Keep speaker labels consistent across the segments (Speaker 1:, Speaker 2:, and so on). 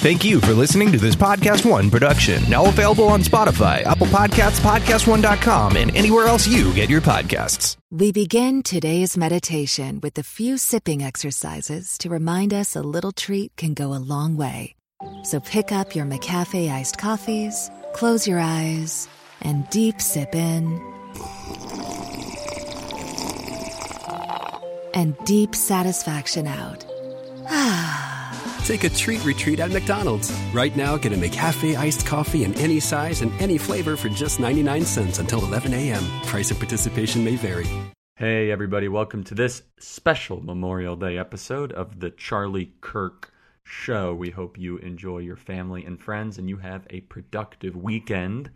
Speaker 1: Thank you for listening to this Podcast One production, now available on Spotify, Apple Podcasts, PodcastOne.com, and anywhere else you get your podcasts.
Speaker 2: We begin today's meditation with a few sipping exercises to remind us a little treat can go a long way. So pick up your McCafe iced coffees, close your eyes, and deep sip in. And deep satisfaction out. Ah.
Speaker 3: Take a treat retreat at McDonald's. Right now, get a McCafe iced coffee in any size and any flavor for just 99 cents until 11 a.m. Price of participation may vary.
Speaker 4: Hey, everybody, welcome to this special Memorial Day episode of the Charlie Kirk Show. We hope you enjoy your family and friends and you have a productive weekend.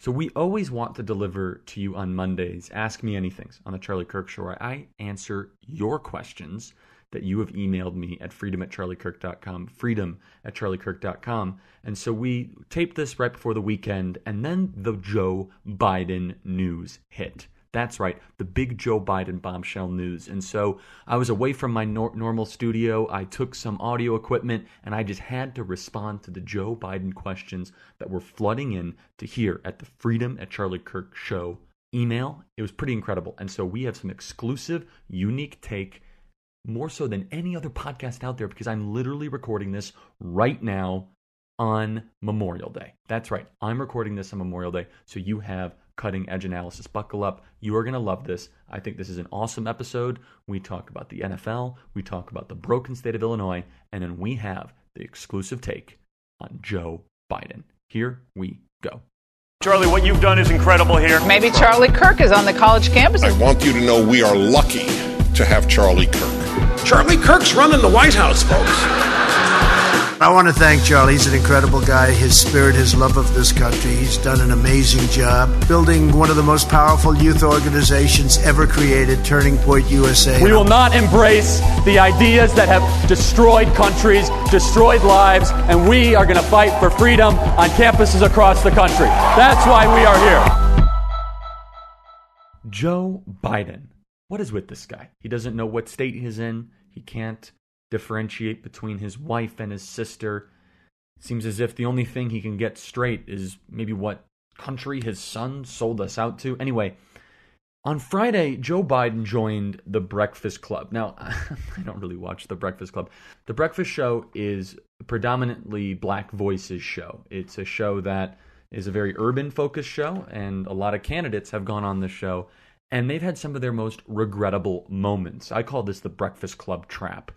Speaker 4: So, we always want to deliver to you on Mondays Ask Me Anythings on the Charlie Kirk Show, I answer your questions that you have emailed me at freedom at charliekirk.com, freedom at charliekirk.com. And so we taped this right before the weekend, and then the Joe Biden news hit. That's right, the big Joe Biden bombshell news. And so I was away from my nor- normal studio. I took some audio equipment and I just had to respond to the Joe Biden questions that were flooding in to here at the Freedom at Charlie Kirk show email. It was pretty incredible. And so we have some exclusive, unique take more so than any other podcast out there because I'm literally recording this right now on Memorial Day. That's right. I'm recording this on Memorial Day, so you have cutting edge analysis. Buckle up. You are going to love this. I think this is an awesome episode. We talk about the NFL, we talk about the broken state of Illinois, and then we have the exclusive take on Joe Biden. Here we go.
Speaker 5: Charlie, what you've done is incredible here.
Speaker 6: Maybe Charlie Kirk is on the college campus.
Speaker 7: I want you to know we are lucky to have Charlie Kirk.
Speaker 8: Charlie Kirk's running the White House, folks.
Speaker 9: I want to thank Charlie. He's an incredible guy. His spirit, his love of this country. He's done an amazing job building one of the most powerful youth organizations ever created, Turning Point USA.
Speaker 5: We will not embrace the ideas that have destroyed countries, destroyed lives, and we are going to fight for freedom on campuses across the country. That's why we are here.
Speaker 4: Joe Biden. What is with this guy? He doesn't know what state he's in. He can't differentiate between his wife and his sister. It seems as if the only thing he can get straight is maybe what country his son sold us out to. Anyway, on Friday, Joe Biden joined the Breakfast Club. Now, I don't really watch the Breakfast Club. The Breakfast Show is predominantly black voices show. It's a show that is a very urban focused show and a lot of candidates have gone on this show and they've had some of their most regrettable moments. I call this the Breakfast Club trap.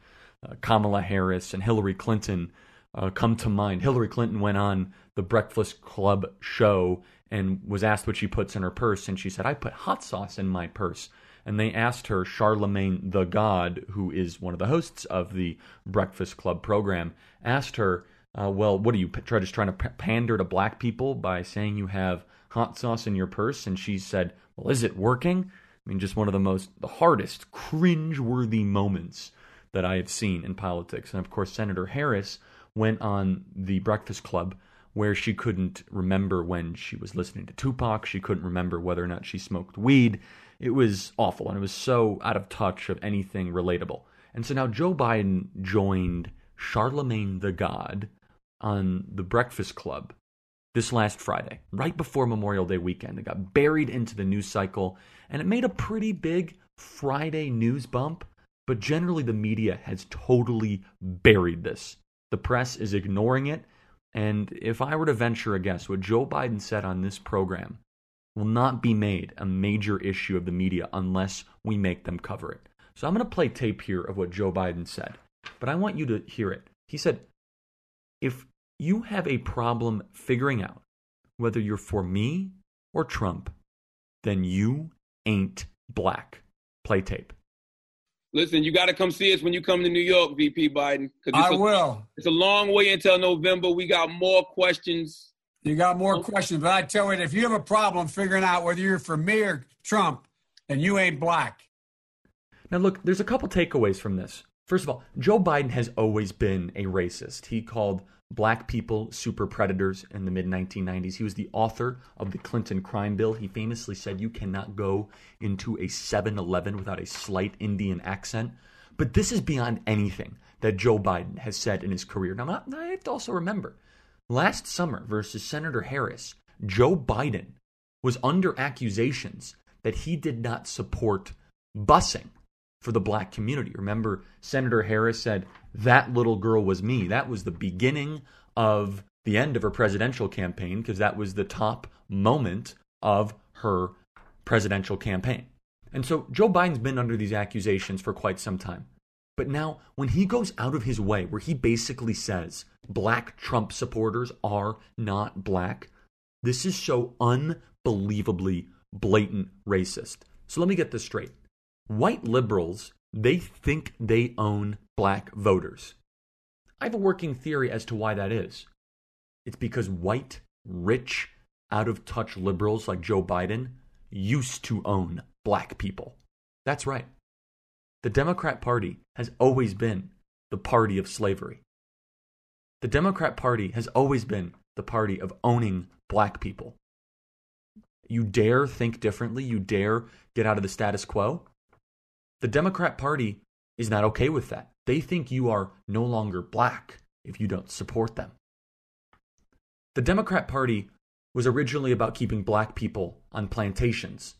Speaker 4: Uh, Kamala Harris and Hillary Clinton uh, come to mind. Hillary Clinton went on the Breakfast Club show and was asked what she puts in her purse, and she said, I put hot sauce in my purse. And they asked her, Charlemagne the God, who is one of the hosts of the Breakfast Club program, asked her, uh, Well, what are you try, just trying to pander to black people by saying you have hot sauce in your purse? And she said, Well, is it working? I mean, just one of the most, the hardest, cringe-worthy moments that I have seen in politics. And of course, Senator Harris went on the Breakfast Club where she couldn't remember when she was listening to Tupac. She couldn't remember whether or not she smoked weed. It was awful, and it was so out of touch of anything relatable. And so now Joe Biden joined Charlemagne the God on the Breakfast Club this last Friday, right before Memorial Day weekend. It got buried into the news cycle, and it made a pretty big Friday news bump but generally, the media has totally buried this. The press is ignoring it. And if I were to venture a guess, what Joe Biden said on this program will not be made a major issue of the media unless we make them cover it. So I'm going to play tape here of what Joe Biden said, but I want you to hear it. He said, If you have a problem figuring out whether you're for me or Trump, then you ain't black. Play tape.
Speaker 10: Listen, you got to come see us when you come to New York, VP Biden.
Speaker 11: I
Speaker 10: a,
Speaker 11: will.
Speaker 10: It's a long way until November. We got more questions.
Speaker 11: You got more questions, but I tell you, if you have a problem figuring out whether you're for me or Trump, then you ain't black.
Speaker 4: Now, look, there's a couple takeaways from this. First of all, Joe Biden has always been a racist. He called black people super predators in the mid 1990s. He was the author of the Clinton crime bill. He famously said you cannot go into a 7 Eleven without a slight Indian accent. But this is beyond anything that Joe Biden has said in his career. Now, I have to also remember last summer versus Senator Harris, Joe Biden was under accusations that he did not support busing for the black community. Remember, Senator Harris said, That little girl was me. That was the beginning of the end of her presidential campaign because that was the top moment of her presidential campaign. And so Joe Biden's been under these accusations for quite some time. But now, when he goes out of his way, where he basically says black Trump supporters are not black, this is so unbelievably blatant racist. So let me get this straight. White liberals, they think they own black voters. I have a working theory as to why that is. It's because white, rich, out of touch liberals like Joe Biden used to own black people. That's right. The Democrat Party has always been the party of slavery. The Democrat Party has always been the party of owning black people. You dare think differently, you dare get out of the status quo. The Democrat Party is not okay with that. They think you are no longer black if you don't support them. The Democrat Party was originally about keeping black people on plantations.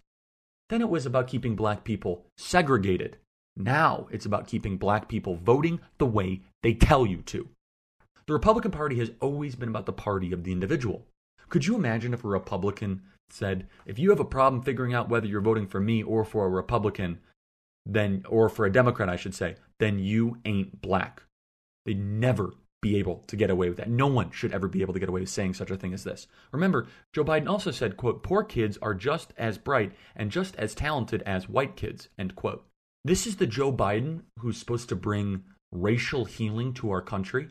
Speaker 4: Then it was about keeping black people segregated. Now it's about keeping black people voting the way they tell you to. The Republican Party has always been about the party of the individual. Could you imagine if a Republican said, if you have a problem figuring out whether you're voting for me or for a Republican, then or for a Democrat, I should say, then you ain't black. They'd never be able to get away with that. No one should ever be able to get away with saying such a thing as this. Remember, Joe Biden also said, quote, poor kids are just as bright and just as talented as white kids, end quote. This is the Joe Biden who's supposed to bring racial healing to our country.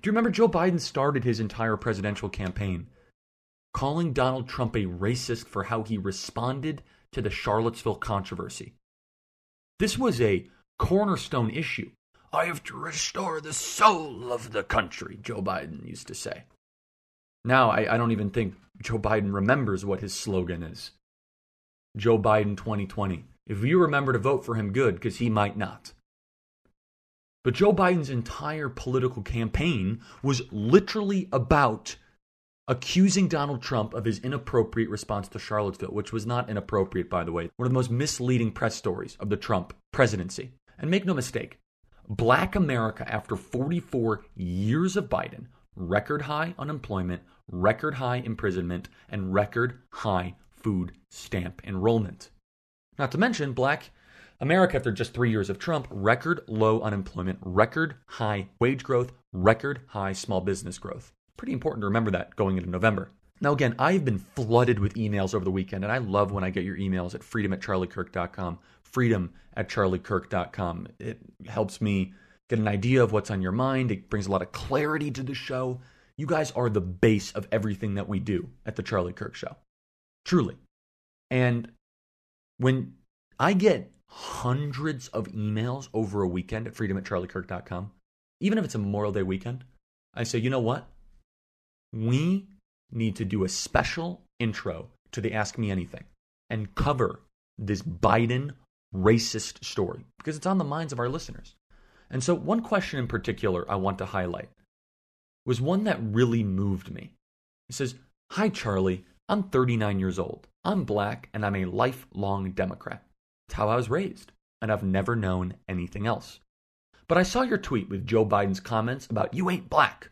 Speaker 4: Do you remember Joe Biden started his entire presidential campaign calling Donald Trump a racist for how he responded to the Charlottesville controversy? This was a cornerstone issue. I have to restore the soul of the country, Joe Biden used to say. Now, I, I, don't even think Joe Biden remembers what his slogan is Joe Biden 2020. If you remember to vote for him, good, because he might not. But Joe Biden's entire political campaign was literally about accusing Donald Trump of his inappropriate response to Charlottesville, which was not inappropriate, by the way. One of the most misleading press stories of the Trump presidency. And make no mistake, black America, after 44 years of Biden, record high unemployment, record high imprisonment, and record high food stamp enrollment. Not to mention, black America, after just three years of Trump, record low unemployment, record high wage growth, record high small business growth. Pretty important to remember that going into November. Now, again, I've been flooded with emails over the weekend, and I love when I get your emails at freedom at charliekirk.com. Freedom at charliekirk.com. It helps me get an idea of what's on your mind. It brings a lot of clarity to the show. You guys are the base of everything that we do at the Charlie Kirk Show. Truly. And when I get hundreds of emails over a weekend at freedom at charliekirk.com, even if it's a Memorial Day weekend, I say, you know what? We need to do a special intro to the Ask Me Anything and cover this Biden racist story because it's on the minds of our listeners. And so, one question in particular I want to highlight was one that really moved me. It says, Hi, Charlie. I'm 39 years old. I'm black and I'm a lifelong Democrat. It's how I was raised, and I've never known anything else. But I saw your tweet with Joe Biden's comments about you ain't black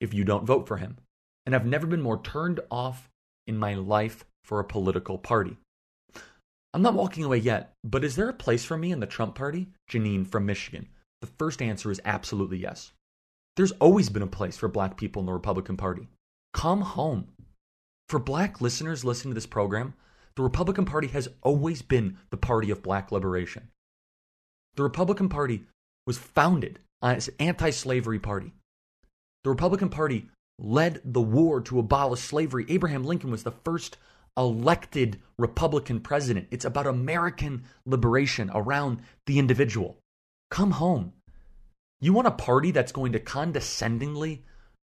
Speaker 4: if you don't vote for him. And I've never been more turned off in my life for a political party. I'm not walking away yet, but is there a place for me in the Trump party? Janine from Michigan. The first answer is absolutely yes. There's always been a place for black people in the Republican Party. Come home. For black listeners listening to this program, the Republican Party has always been the party of black liberation. The Republican Party was founded as an anti slavery party. The Republican Party led the war to abolish slavery. Abraham Lincoln was the first elected Republican president. It's about American liberation around the individual. Come home. You want a party that's going to condescendingly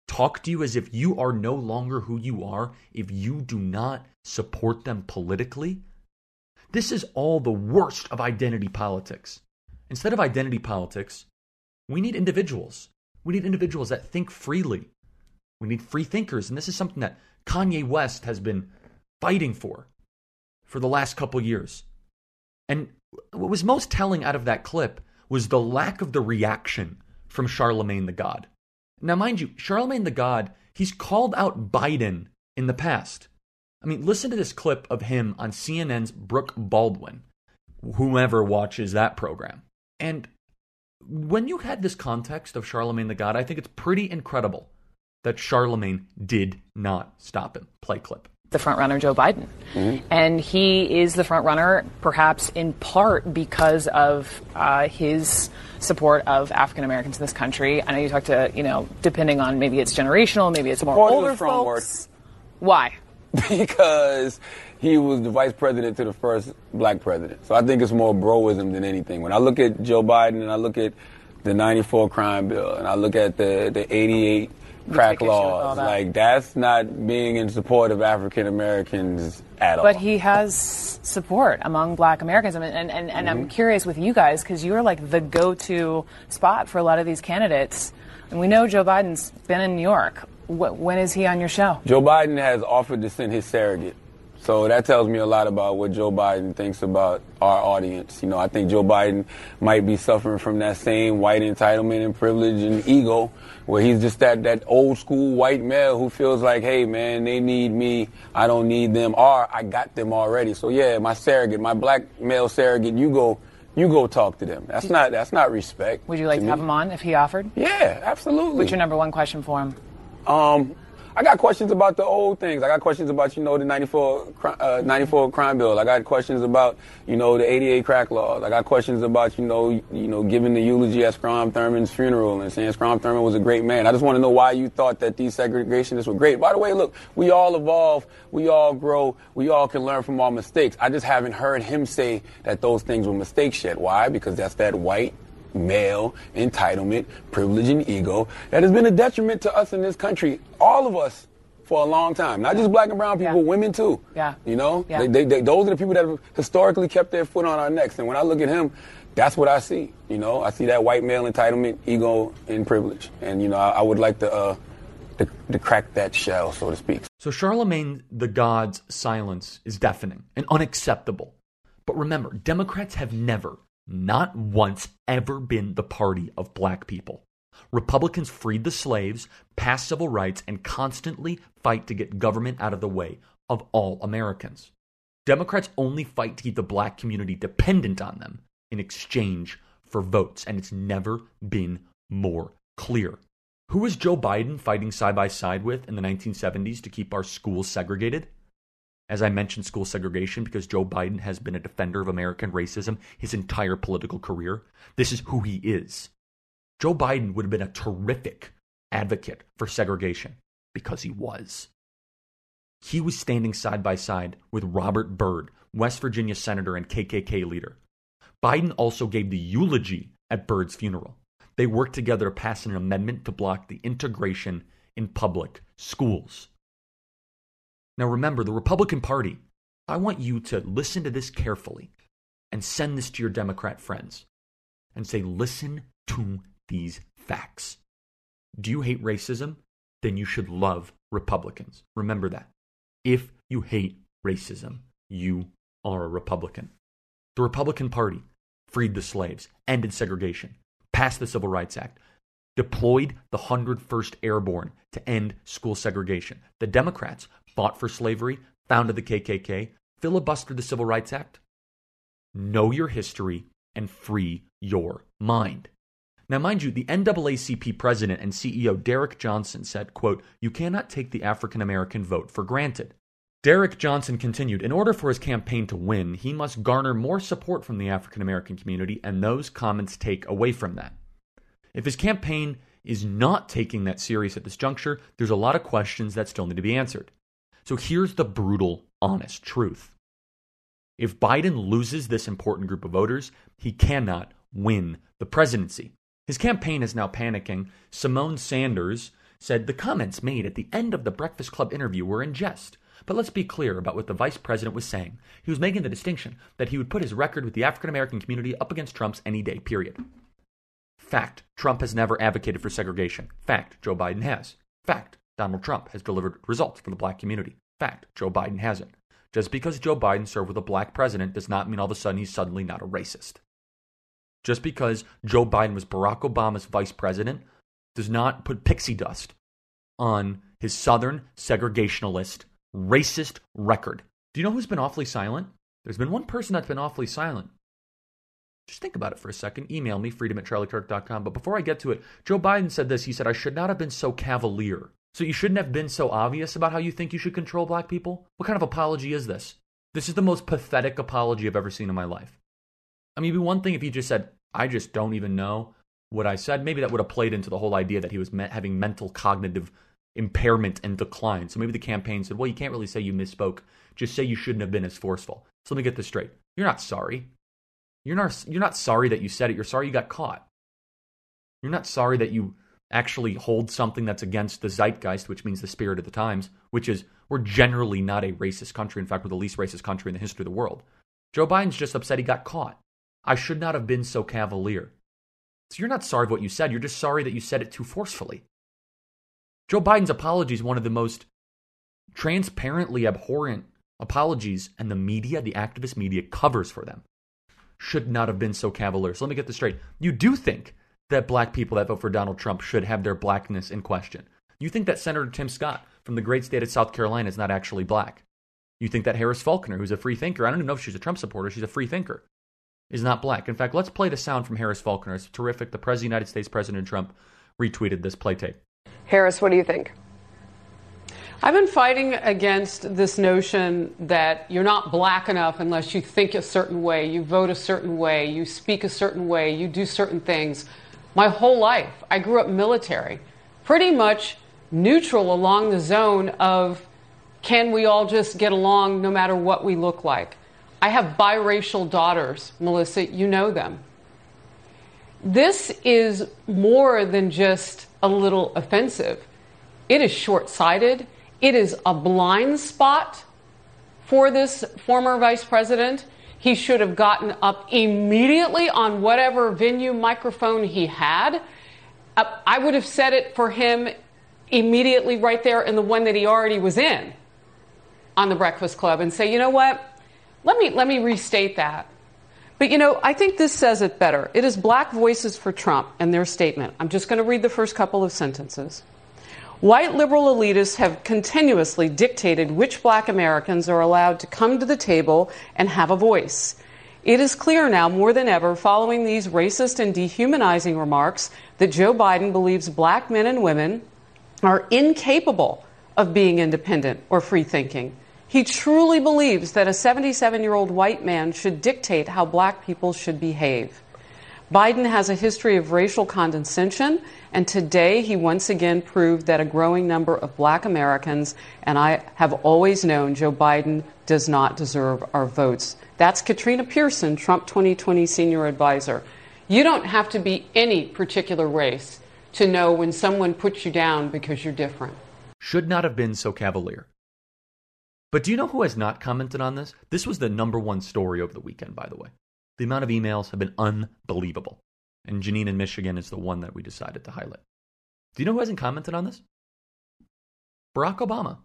Speaker 4: talk to you as if you are no longer who you are if you do not support them politically? This is all the worst of identity politics. Instead of identity politics, we need individuals. We need individuals that think freely. We need free thinkers. And this is something that Kanye West has been fighting for for the last couple years. And what was most telling out of that clip was the lack of the reaction from Charlemagne the God. Now, mind you, Charlemagne the God, he's called out Biden in the past. I mean, listen to this clip of him on CNN's Brooke Baldwin, whomever watches that program. And when you had this context of Charlemagne the God, I think it's pretty incredible that Charlemagne did not stop him. Play clip
Speaker 6: the front runner Joe Biden. Mm-hmm. And he is the front runner perhaps in part because of uh, his support of African Americans in this country. I know you talked to, you know, depending on maybe it's generational, maybe it's more older folks. Word. Why?
Speaker 10: Because he was the vice president to the first black president. So I think it's more broism than anything. When I look at Joe Biden and I look at the 94 crime bill and I look at the, the 88 crack laws. Like that's not being in support of African Americans at
Speaker 6: all. But he has support among Black Americans, and and, and, and mm-hmm. I'm curious with you guys because you're like the go-to spot for a lot of these candidates, and we know Joe Biden's been in New York. when is he on your show?
Speaker 10: Joe Biden has offered to send his surrogate. So that tells me a lot about what Joe Biden thinks about our audience. You know, I think Joe Biden might be suffering from that same white entitlement and privilege and ego where he's just that, that old school white male who feels like, hey man, they need me, I don't need them, or I got them already. So yeah, my surrogate, my black male surrogate, you go you go talk to them. That's not that's not respect.
Speaker 6: Would you like to, to have him on if he offered?
Speaker 10: Yeah, absolutely.
Speaker 6: What's your number one question for him?
Speaker 10: Um, I got questions about the old things. I got questions about, you know, the 94, uh, 94 crime bill. I got questions about, you know, the 88 crack laws. I got questions about, you know, you know, giving the eulogy at Strom Thurmond's funeral and saying Strom Thurmond was a great man. I just want to know why you thought that these segregationists were great. By the way, look, we all evolve, we all grow, we all can learn from our mistakes. I just haven't heard him say that those things were mistakes yet. Why? Because that's that white male entitlement, privilege, and ego that has been a detriment to us in this country, all of us, for a long time. Not just black and brown people, yeah. women too.
Speaker 6: Yeah.
Speaker 10: You know,
Speaker 6: yeah.
Speaker 10: They, they, they, those are the people that have historically kept their foot on our necks. And when I look at him, that's what I see. You know, I see that white male entitlement, ego, and privilege. And you know, I, I would like to. Uh, to, to, crack that shell, so to speak.
Speaker 4: So Charlemagne the God's silence is deafening and unacceptable. But remember, Democrats have never, not once ever been the party of black people. Republicans freed the slaves, passed civil rights, and constantly fight to get government out of the way of all Americans. Democrats only fight to keep the black community dependent on them in exchange for votes, and it's never been more clear. Who was Joe Biden fighting side by side with in the 1970s to keep our schools segregated? As I mentioned, school segregation because Joe Biden has been a defender of American racism his entire political career. This is who he is. Joe Biden would have been a terrific advocate for segregation because he was. He was standing side by side with Robert Byrd, West Virginia senator and KKK leader. Biden also gave the eulogy at Byrd's funeral. They worked together to pass an amendment to block the integration in public schools. Now remember, the Republican Party, I want you to listen to this carefully and send this to your Democrat friends and say, listen to these facts. Do you hate racism? Then you should love Republicans. Remember that. If you hate racism, you are a Republican. The Republican Party freed the slaves, ended segregation, passed the Civil Rights Act, deployed the 101st Airborne to end school segregation. The Democrats fought for slavery, founded the KKK, filibustered the Civil Rights Act. Know your history and free your mind. Now, mind you, the NAACP president and CEO Derrick Johnson said, quote, You cannot take the African American vote for granted. Derrick Johnson continued, In order for his campaign to win, he must garner more support from the African American community, and those comments take away from that. If his campaign is not taking that serious at this juncture, there's a lot of questions that still need to be answered. So here's the brutal, honest truth. If Biden loses this important group of voters, he cannot win the presidency. His campaign is now panicking. Symone Sanders said the comments made at the end of the Breakfast Club interview were in jest. But let's be clear about what the vice president was saying. He was making the distinction that he would put his record with the African American community up against Trump's any day, period. Fact, Trump has never advocated for segregation. Fact, Joe Biden has. Fact, Donald Trump has delivered results for the black community. Fact, Joe Biden hasn't. Just because Joe Biden served with a black president does not mean all of a sudden he's suddenly not a racist. Just because Joe Biden was Barack Obama's vice president does not put pixie dust on his Southern segregationalist, racist record. Do you know who's been awfully silent? There's been one person that's been awfully silent. Just think about it for a second. Email me, freedom at charliekirk.com. But before I get to it, Joe Biden said this. He said, I should not have been so cavalier. So you shouldn't have been so obvious about how you think you should control black people? What kind of apology is this? This is the most pathetic apology I've ever seen in my life. I mean, it'd be one thing if he just said, I just don't even know what I said. Maybe that would have played into the whole idea that he was having mental cognitive impairment and decline. So maybe the campaign said, well, you can't really say you misspoke. Just say you shouldn't have been as forceful. So let me get this straight. You're not sorry. You're not, you're not sorry that you said it. You're sorry you got caught. You're not sorry that you actually hold something that's against the zeitgeist, which means the spirit of the times, which is we're generally not a racist country. In fact, we're the least racist country in the history of the world. Joe Biden's just upset he got caught. I should not have been so cavalier. So you're not sorry for what you said. You're just sorry that you said it too forcefully. Joe Biden's apology is one of the most transparently abhorrent apologies, and the media, the activist media, covers for them. Should not have been so cavalier. So let me get this straight. You do think that black people that vote for Donald Trump should have their blackness in question. You think that Senator Tim Scott from the great state of South Carolina is not actually black. You think that Harris Faulkner, who's a free thinker, I don't even know if she's a Trump supporter, she's a free thinker, is not black. In fact, let's play the sound from Harris Faulkner. It's terrific. The President of the United States, President Trump, retweeted this play tape.
Speaker 12: Harris, what do you think? I've been fighting against this notion that you're not black enough unless you think a certain way, you vote a certain way, you speak a certain way, you do certain things. My whole life, I grew up military, pretty much neutral along the zone of can we all just get along no matter what we look like? I have biracial daughters, Melissa, you know them. This is more than just a little offensive. It is short sighted. It is a blind spot for this former vice president. He should have gotten up immediately on whatever venue microphone he had. Uh, I would have said it for him immediately right there in the one that he already was in on the Breakfast Club and say, you know what? Let me, let me restate that. But you know, I think this says it better. It is black voices for Trump and their statement. I'm just going to read the first couple of sentences. White liberal elitists have continuously dictated which black Americans are allowed to come to the table and have a voice. It is clear now more than ever, following these racist and dehumanizing remarks, that Joe Biden believes black men and women are incapable of being independent or free thinking. He truly believes that a 77 year old white man should dictate how black people should behave. Biden has a history of racial condescension, and today he once again proved that a growing number of black Americans, and I have always known Joe Biden does not deserve our votes. That's Katrina Pearson, Trump 2020 senior advisor. You don't have to be any particular race to know when someone puts you down because you're different.
Speaker 4: Should not have been so cavalier. But do you know who has not commented on this? This was the number one story over the weekend, by the way. The amount of emails have been unbelievable. And Janine in Michigan is the one that we decided to highlight. Do you know who hasn't commented on this? Barack Obama.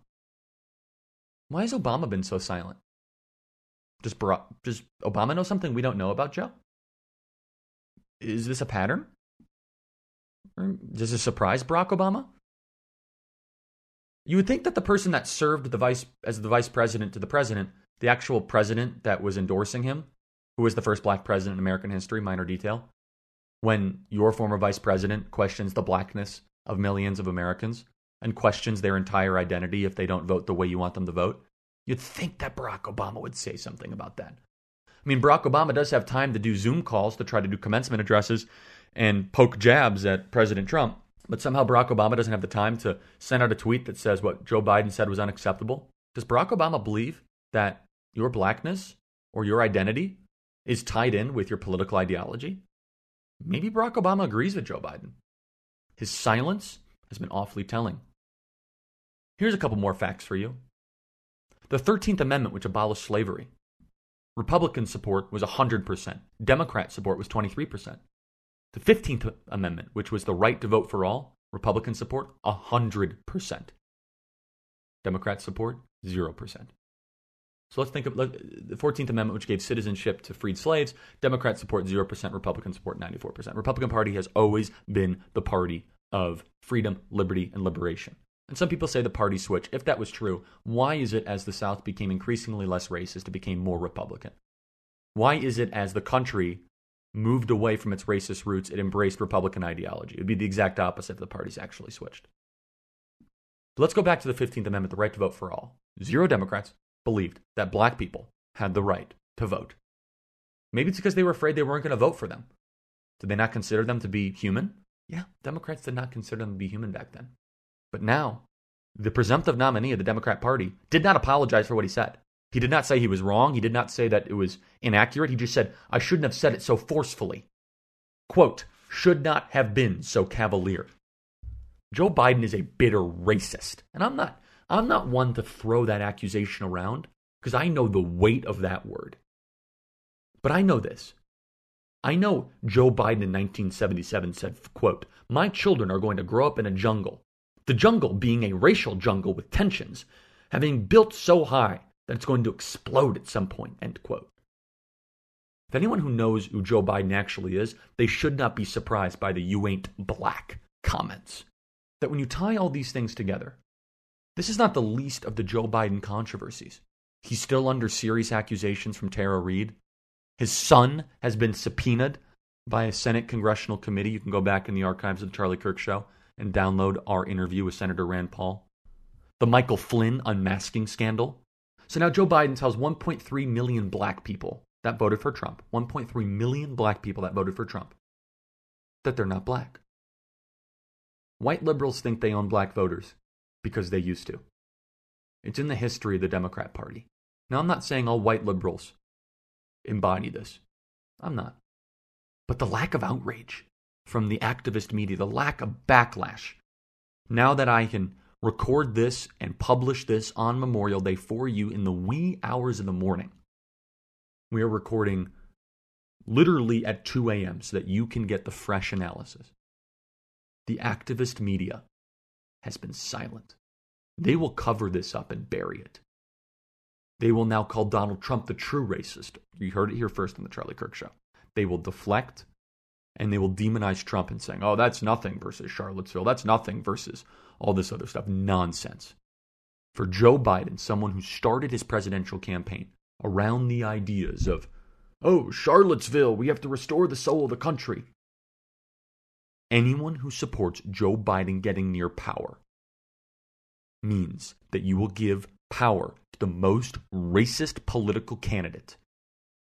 Speaker 4: Why has Obama been so silent? Does, Barack, does Obama know something we don't know about Joe? Is this a pattern? does this surprise Barack Obama? You would think that the person that served the vice as the vice president to the president, the actual president that was endorsing him, who was the first black president in American history, minor detail, when your former vice president questions the blackness of millions of Americans and questions their entire identity if they don't vote the way you want them to vote, you'd think that Barack Obama would say something about that. I mean, Barack Obama does have time to do Zoom calls to try to do commencement addresses and poke jabs at President Trump. But somehow Barack Obama doesn't have the time to send out a tweet that says what Joe Biden said was unacceptable. Does Barack Obama believe that your blackness or your identity is tied in with your political ideology? Maybe Barack Obama agrees with Joe Biden. His silence has been awfully telling. Here's a couple more facts for you. The 13th Amendment, which abolished slavery, Republican support was 100%. Democrat support was 23%. The 15th Amendment, which was the right to vote for all, Republican support 100%. Democrat support 0%. So let's think of the 14th Amendment, which gave citizenship to freed slaves. Democrat support 0%, Republican support 94%. Republican Party has always been the party of freedom, liberty, and liberation. And some people say the party switch. If that was true, why is it as the South became increasingly less racist, it became more Republican? Why is it as the country moved away from its racist roots, it embraced Republican ideology? It would be the exact opposite if the parties actually switched. Let's go back to the 15th Amendment, the right to vote for all. Zero Democrats believed that black people had the right to vote. Maybe it's because they were afraid they weren't going to vote for them. Did they not consider them to be human? Yeah, Democrats did not consider them to be human back then. But now, the presumptive nominee of the Democrat Party did not apologize for what he said. He did not say he was wrong. He did not say that it was inaccurate. He just said, I shouldn't have said it so forcefully. Quote, should not have been so cavalier. Joe Biden is a bitter racist. And I'm not I'm not one to throw that accusation around because I know the weight of that word. But I know this. I know Joe Biden in 1977 said, quote, "My children are going to grow up in a jungle. The jungle being a racial jungle with tensions, having built so high that it's going to explode at some point." End quote. If anyone who knows who Joe Biden actually is, they should not be surprised by the you ain't black comments. That when you tie all these things together, this is not the least of the Joe Biden controversies. He's still under serious accusations from Tara Reade. His son has been subpoenaed by a Senate congressional committee. You can go back in the archives of the Charlie Kirk Show and download our interview with Senator Rand Paul. The Michael Flynn unmasking scandal. So now Joe Biden tells 1.3 million black people that voted for Trump, 1.3 million black people that voted for Trump, that they're not black. White liberals think they own black voters because they used to. It's in the history of the Democrat Party. Now, I'm not saying all white liberals embody this. I'm not. But the lack of outrage from the activist media, the lack of backlash, now that I can record this and publish this on Memorial Day for you in the wee hours of the morning, we are recording literally at 2 a.m. so that you can get the fresh analysis. The activist media has been silent. They will cover this up and bury it. They will now call Donald Trump the true racist. You heard it here first on the Charlie Kirk Show. They will deflect and they will demonize Trump and saying, oh, that's nothing versus Charlottesville. That's nothing versus all this other stuff. Nonsense. For Joe Biden, someone who started his presidential campaign around the ideas of, oh, Charlottesville, we have to restore the soul of the country. Anyone who supports Joe Biden getting near power means that you will give power to the most racist political candidate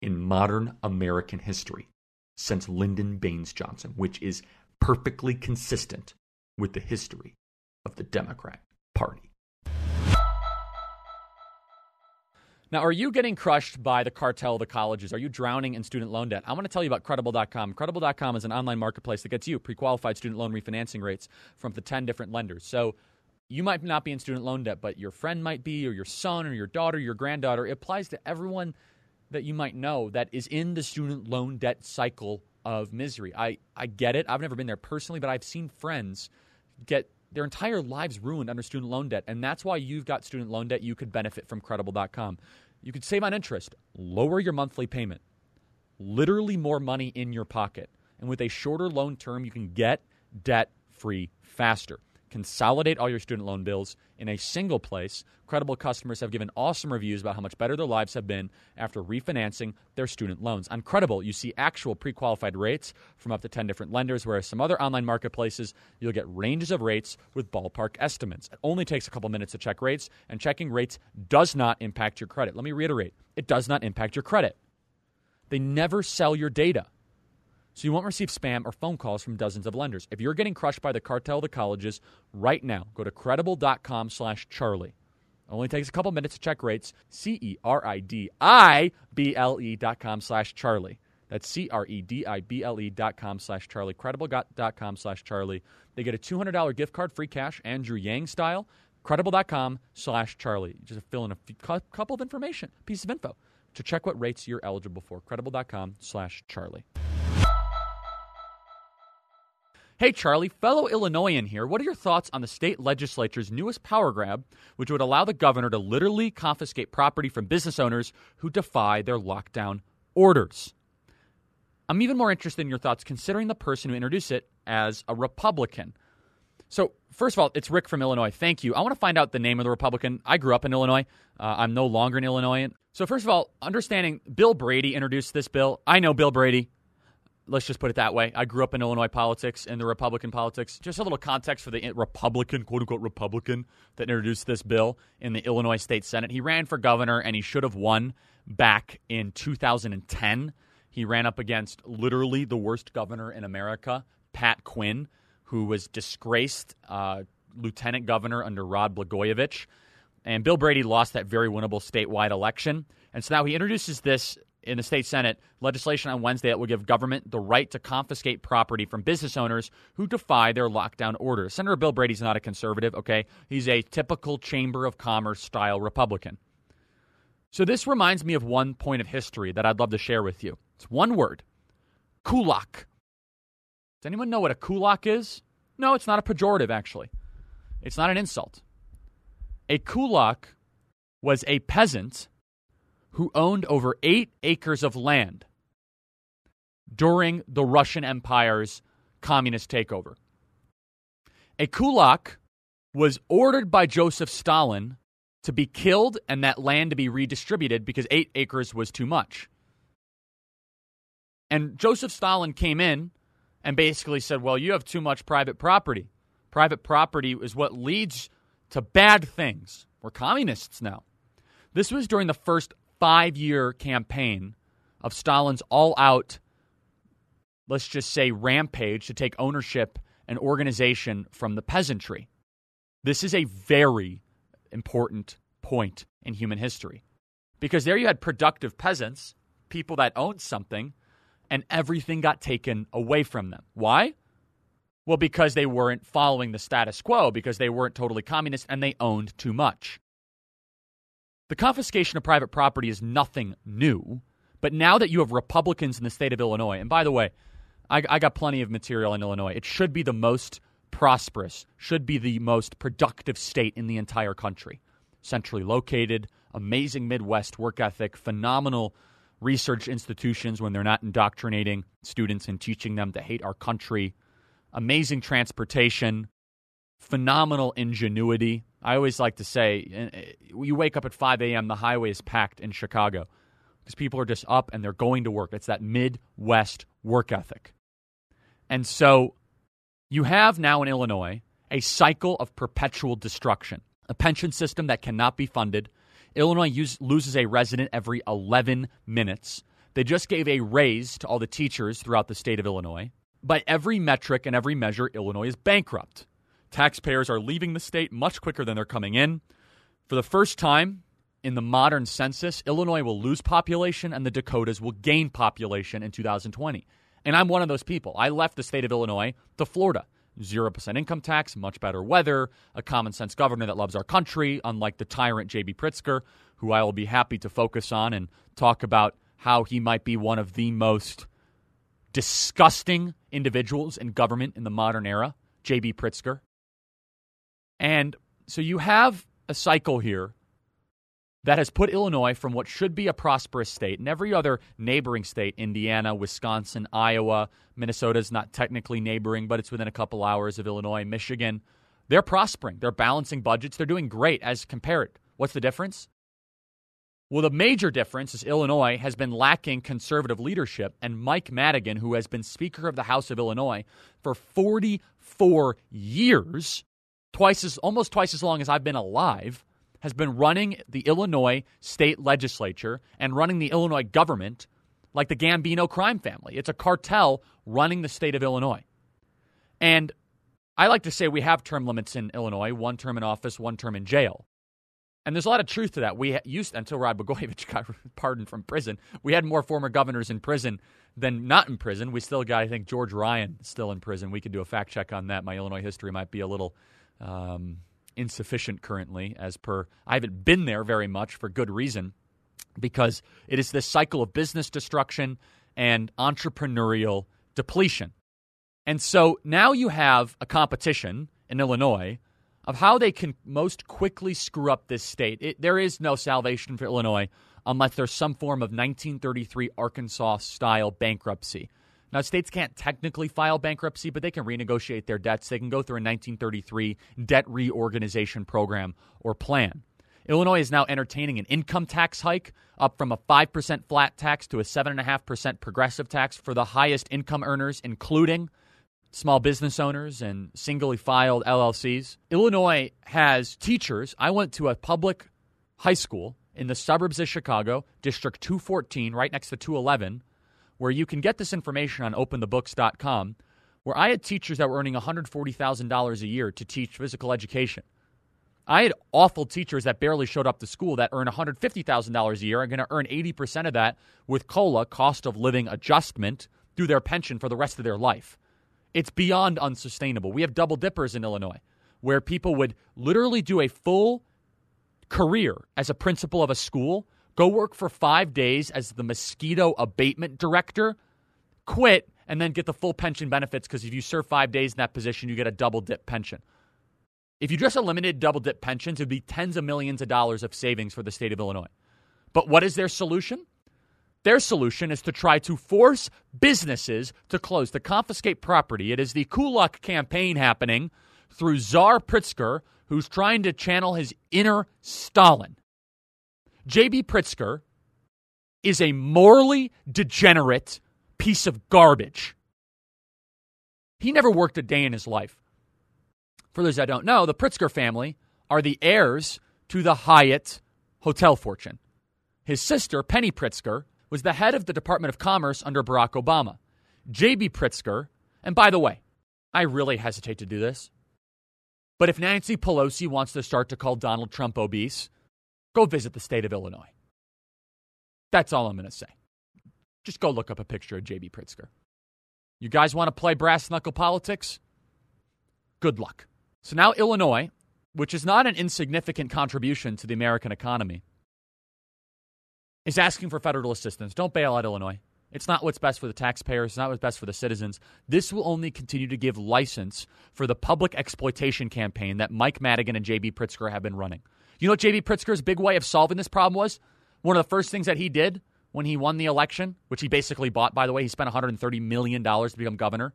Speaker 4: in modern American history since Lyndon Baines Johnson, which is perfectly consistent with the history of the Democrat Party.
Speaker 13: Now, are you getting crushed by the cartel of the colleges? Are you drowning in student loan debt? I want to tell you about Credible.com. Credible.com is an online marketplace that gets you pre qualified student loan refinancing rates from the 10 different lenders. So you might not be in student loan debt, but your friend might be, or your son, or your daughter, your granddaughter. It applies to everyone that you might know that is in the student loan debt cycle of misery. I, I get it. I've never been there personally, but I've seen friends get their entire lives ruined under student loan debt. And that's why you've got student loan debt. You could benefit from credible.com. You could save on interest, lower your monthly payment, literally more money in your pocket. And with a shorter loan term, you can get debt free faster consolidate all your student loan bills in a single place. Credible customers have given awesome reviews about how much better their lives have been after refinancing their student loans. On Credible, you see actual pre qualified rates from up to 10 different lenders, whereas some other online marketplaces, you'll get ranges of rates with ballpark estimates. It only takes a couple minutes to check rates, and checking rates does not impact your credit. Let me reiterate it does not impact your credit. They never sell your data so you won't receive spam or phone calls from dozens of lenders. If you're getting crushed by the cartel of the colleges, right now, go to credible.com slash Charlie. Only takes a couple minutes to check rates. C E R I D I B L E dot com slash Charlie. That's C R E D I B L E dot com slash Charlie. Credible dot com slash Charlie. They get a $200 gift card, free cash, Andrew Yang style.
Speaker 4: Credible.com slash Charlie. Just fill in a few, couple of information, piece of info to check what rates you're eligible for. Credible.com slash Charlie. Hey, Charlie, fellow Illinoisan here. What are your thoughts on the state legislature's newest power grab, which would allow the governor to literally confiscate property from business owners who defy their lockdown orders? I'm even more interested in your thoughts considering the person who introduced it as a Republican. So, first of all, it's Rick from Illinois. Thank you. I want to find out the name of the Republican. I grew up in Illinois. Uh, I'm no longer an Illinoisan. So, first of all, understanding Bill Brady introduced this bill. I know Bill Brady. Let's just put it that way. I grew up in Illinois politics and the Republican politics. Just a little context for the Republican, quote unquote, Republican that introduced this bill in the Illinois State Senate. He ran for governor and he should have won back in 2010. He ran up against literally the worst governor in America, Pat Quinn, who was disgraced uh, lieutenant governor under Rod Blagojevich. And Bill Brady lost that very winnable statewide election. And so now he introduces this in the state senate legislation on Wednesday that will give government the right to confiscate property from business owners who defy their lockdown orders. Senator Bill Brady's not a conservative, okay? He's a typical Chamber of Commerce style Republican. So this reminds me of one point of history that I'd love to share with you. It's one word kulak. Does anyone know what a kulak is? No, it's not a pejorative, actually. It's not an insult. A kulak was a peasant who owned over eight acres of land during the Russian Empire's communist takeover. A kulak was ordered by Joseph Stalin to be killed and that land to be redistributed because eight acres was too much. And Joseph Stalin came in and basically said, Well, you have too much private property. Private property is what leads to bad things. We're communists now. This was during the first five year campaign of Stalin's all out, let's just say, rampage to take ownership and organization from the peasantry. This is a very important point in human history because there you had productive peasants, people that owned something, and everything got taken away from them. Why? Well, because they weren't following the status quo, because they weren't totally communist and they owned too much. The confiscation of private property is nothing new, but now that you have Republicans in the state of Illinois, and by the way, I, I got plenty of material in Illinois, it should be the most prosperous, should be the most productive state in the entire country. Centrally located, amazing Midwest work ethic, phenomenal research institutions when they're not indoctrinating students and teaching them to hate our country, amazing transportation, phenomenal ingenuity. I always like to say, uh, you wake up at 5 a.m., the highway is packed in Chicago because people are just up and they're going to work. It's that Midwest work ethic. And so you have now in Illinois a cycle of perpetual destruction, a pension system that cannot be funded. Illinois use, loses a resident every 11 minutes. They just gave a raise to all the teachers throughout the state of Illinois. By every metric and every measure, Illinois is bankrupt. Taxpayers are leaving the state much quicker than they're coming in. For the first time in the modern census, Illinois will lose population and the Dakotas will gain population in 2020. And I'm one of those people. I left the state of Illinois to Florida. 0% income tax, much better weather, a common sense governor that loves our country, unlike the tyrant J.B. Pritzker, who I will be happy to focus on and talk about how he might be one of the most disgusting individuals in government in the modern era, J.B. Pritzker. And so you have a cycle here that has put Illinois from what should be a prosperous state and every other neighboring state, Indiana, Wisconsin, Iowa, Minnesota is not technically neighboring, but it's within a couple hours of Illinois, Michigan. They're prospering. They're balancing budgets. They're doing great as compared. What's the difference? Well, the major difference is Illinois has been lacking conservative leadership, and Mike Madigan, who has been Speaker of the House of Illinois for 44 years, twice as almost twice as long as I've been alive, has been running the Illinois state legislature and running the Illinois government like the Gambino crime family. It's a cartel running the state of Illinois. And I like to say we have term limits in Illinois one term in office, one term in jail. And there's a lot of truth to that. We used, until Rod Blagojevich got pardoned from prison, we had more former governors in prison than not in prison. We still got, I think, George Ryan still in prison. We could do a fact check on that. My Illinois history might be a little um, insufficient currently, as per I haven't been there very much for good reason, because it is this cycle of business destruction and entrepreneurial depletion. And so now you have a competition in Illinois of how they can most quickly screw up this state. It, there is no salvation for Illinois unless there's some form of 1933 Arkansas style bankruptcy. Now, states can't technically file bankruptcy, but they can renegotiate their debts. They can go through a 1933 debt reorganization program or plan. Illinois is now entertaining an income tax hike up from a 5% flat tax to a 7.5% progressive tax for the highest income earners, including small business owners and singly filed LLCs. Illinois has teachers. I went to a public high school in the suburbs of Chicago, District 214, right next to 211, where you can get this information on openthebooks.com, where I had teachers that were earning $140,000 a year to teach physical education. I had awful teachers that barely showed up to school that earn $150,000 a year are going to earn 80% of that with COLA, cost of living adjustment, through their pension for the rest of their life. It's beyond unsustainable. We have double dippers in Illinois where people would literally do a full career as a principal of a school, go work for five days as the mosquito abatement director, quit, and then get the full pension benefits because if you serve five days in that position, you get a double dip pension. If you just eliminated double dip pensions, it would be tens of millions of dollars of savings for the state of Illinois. But what is their solution? Their solution is to try to force businesses to close, to confiscate property. It is the Kulak campaign happening through Czar Pritzker, who's trying to channel his inner Stalin. J.B. Pritzker is a morally degenerate piece of garbage. He never worked a day in his life. For those that don't know, the Pritzker family are the heirs to the Hyatt hotel fortune. His sister, Penny Pritzker, was the head of the Department of Commerce under Barack Obama. J.B. Pritzker, and by the way, I really hesitate to do this, but if Nancy Pelosi wants to start to call Donald Trump obese, go visit the state of Illinois. That's all I'm going to say. Just go look up a picture of J.B. Pritzker. You guys want to play brass knuckle politics? Good luck. So now Illinois, which is not an insignificant contribution to the American economy, is asking for federal assistance. Don't bail out Illinois. It's not what's best for the taxpayers. It's not what's best for the citizens. This will only continue to give license for the public exploitation campaign that Mike Madigan and J.B. Pritzker have been running. You know what J.B. Pritzker's big way of solving this problem was? One of the first things that he did when he won the election, which he basically bought, by the way, he spent $130 million to become governor.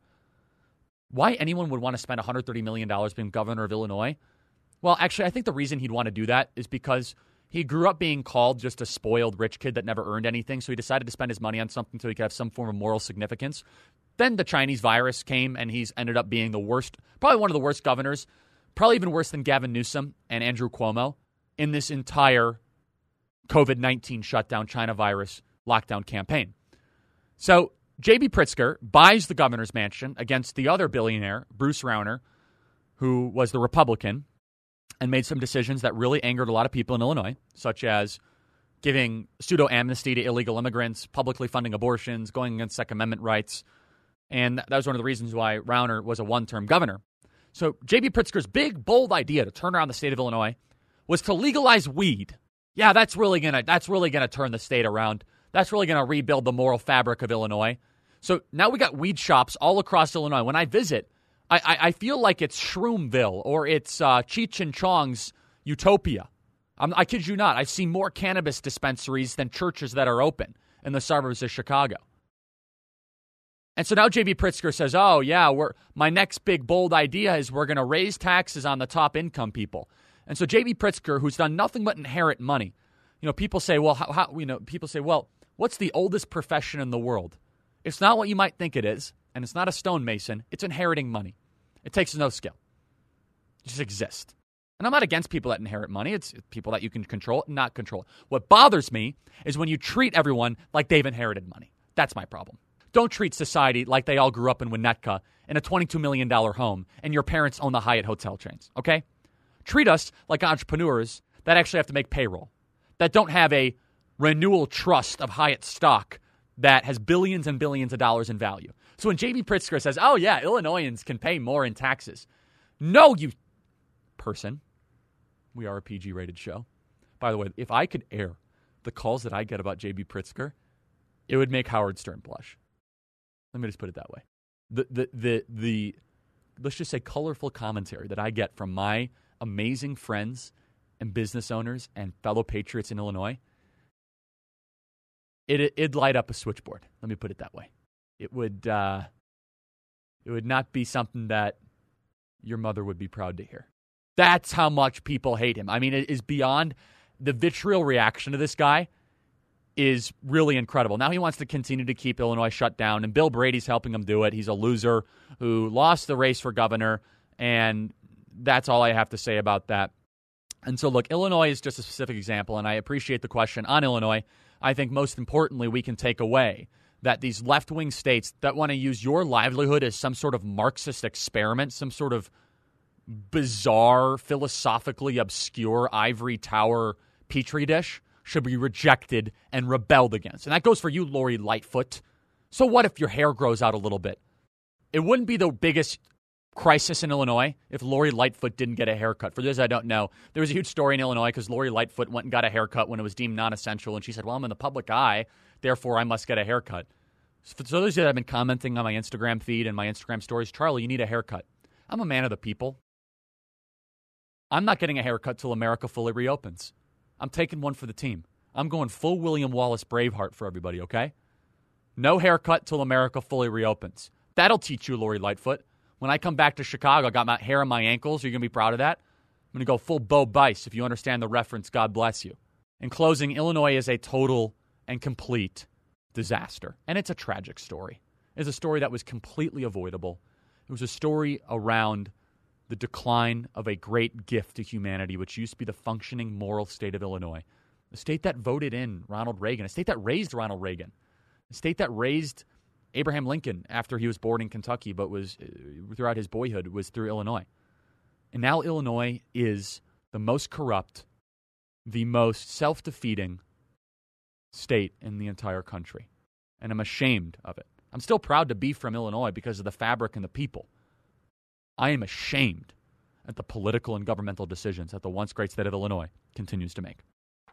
Speaker 4: Why anyone would want to spend $130 million being governor of Illinois? Well, actually, I think the reason he'd want to do that is because – he grew up being called just a spoiled rich kid that never earned anything, so he decided to spend his money on something so he could have some form of moral significance. Then the Chinese virus came, and he's ended up being the worst, probably one of the worst governors, probably even worse than Gavin Newsom and Andrew Cuomo in this entire COVID 19 shutdown, China virus lockdown campaign. So J.B. Pritzker buys the governor's mansion against the other billionaire, Bruce Rauner, who was the Republican and made some decisions that really angered a lot of people in Illinois, such as giving pseudo amnesty to illegal immigrants, publicly funding abortions, going against Second Amendment rights. And that was one of the reasons why Rauner was a one term governor. So, J.B. Pritzker's big, bold idea to turn around the state of Illinois was to legalize weed. Yeah, that's really gonna that's really gonna turn the state around. That's really gonna rebuild the moral fabric of Illinois. So now we got weed shops all across Illinois. When I visit, I, I, I feel like it's Shroomville or it's uh, Cheech and Chong's Utopia. I'm, I kid you not. I've seen more cannabis dispensaries than churches that are open in the suburbs of Chicago. And so now JB Pritzker says, "Oh yeah, we're my next big bold idea is we're going to raise taxes on the top income people." And so JB Pritzker, who's done nothing but inherit money, you know, people say, "Well, how, how you know?" People say, "Well, what's the oldest profession in the world?" It's not what you might think it is and it's not a stonemason, it's inheriting money. It takes no skill. It just exists. And I'm not against people that inherit money. It's people that you can control and not control. What bothers me is when you treat everyone like they've inherited money. That's my problem. Don't treat society like they all grew up in Winnetka in a $22 million home and your parents own the Hyatt hotel chains, okay? Treat us like entrepreneurs that actually have to make payroll, that don't have a renewal trust of Hyatt stock that has billions and billions of dollars in value. So when J.B. Pritzker says, oh, yeah, Illinoisans can pay more in taxes, no, you person. We are a PG rated show. By the way, if I could air the calls that I get about JB Pritzker, it would make Howard Stern blush. Let me just put it that way. The, the, the, the, let's just say colorful commentary that I get from my amazing friends and business owners and fellow patriots in Illinois, it, it'd light up a switchboard. Let me put it that way. It would, uh, it would not be something that your mother would be proud to hear. That's how much people hate him. I mean, it is beyond the vitriol reaction to this guy is really incredible. Now he wants to continue to keep Illinois shut down, and Bill Brady's helping him do it. He's a loser who lost the race for governor, and that's all I have to say about that. And so, look, Illinois is just a specific example, and I appreciate the question on Illinois. I think most importantly, we can take away that these left wing states that want to use your livelihood as some sort of Marxist experiment, some sort of bizarre, philosophically obscure ivory tower petri dish should be rejected and rebelled against. And that goes for you, Lori Lightfoot. So what if your hair grows out a little bit? It wouldn't be the biggest crisis in Illinois if Lori Lightfoot didn't get a haircut. For those I don't know, there was a huge story in Illinois because Lori Lightfoot went and got a haircut when it was deemed non-essential, and she said, "Well, I'm in the public eye, therefore I must get a haircut." So those that have been commenting on my Instagram feed and my Instagram stories, Charlie, you need a haircut. I'm a man of the people. I'm not getting a haircut till America fully reopens. I'm taking one for the team. I'm going full William Wallace Braveheart for everybody, okay? No haircut till America fully reopens. That'll teach you, Lori Lightfoot. When I come back to Chicago, I got my hair on my ankles. Are you going to be proud of that? I'm going to go full Bo Bice. If you understand the reference, God bless you. In closing, Illinois is a total and complete disaster. And it's a tragic story. It's a story that was completely avoidable. It was a story around the decline of a great gift to humanity, which used to be the functioning moral state of Illinois. A state that voted in Ronald Reagan, a state that raised Ronald Reagan, a state that raised Abraham Lincoln after he was born in Kentucky, but was uh, throughout his boyhood was through Illinois. And now Illinois is the most corrupt, the most self defeating state in the entire country. And I'm ashamed of it. I'm still proud to be from Illinois because of the fabric and the people. I am ashamed at the political and governmental decisions that the once great state of Illinois continues to make.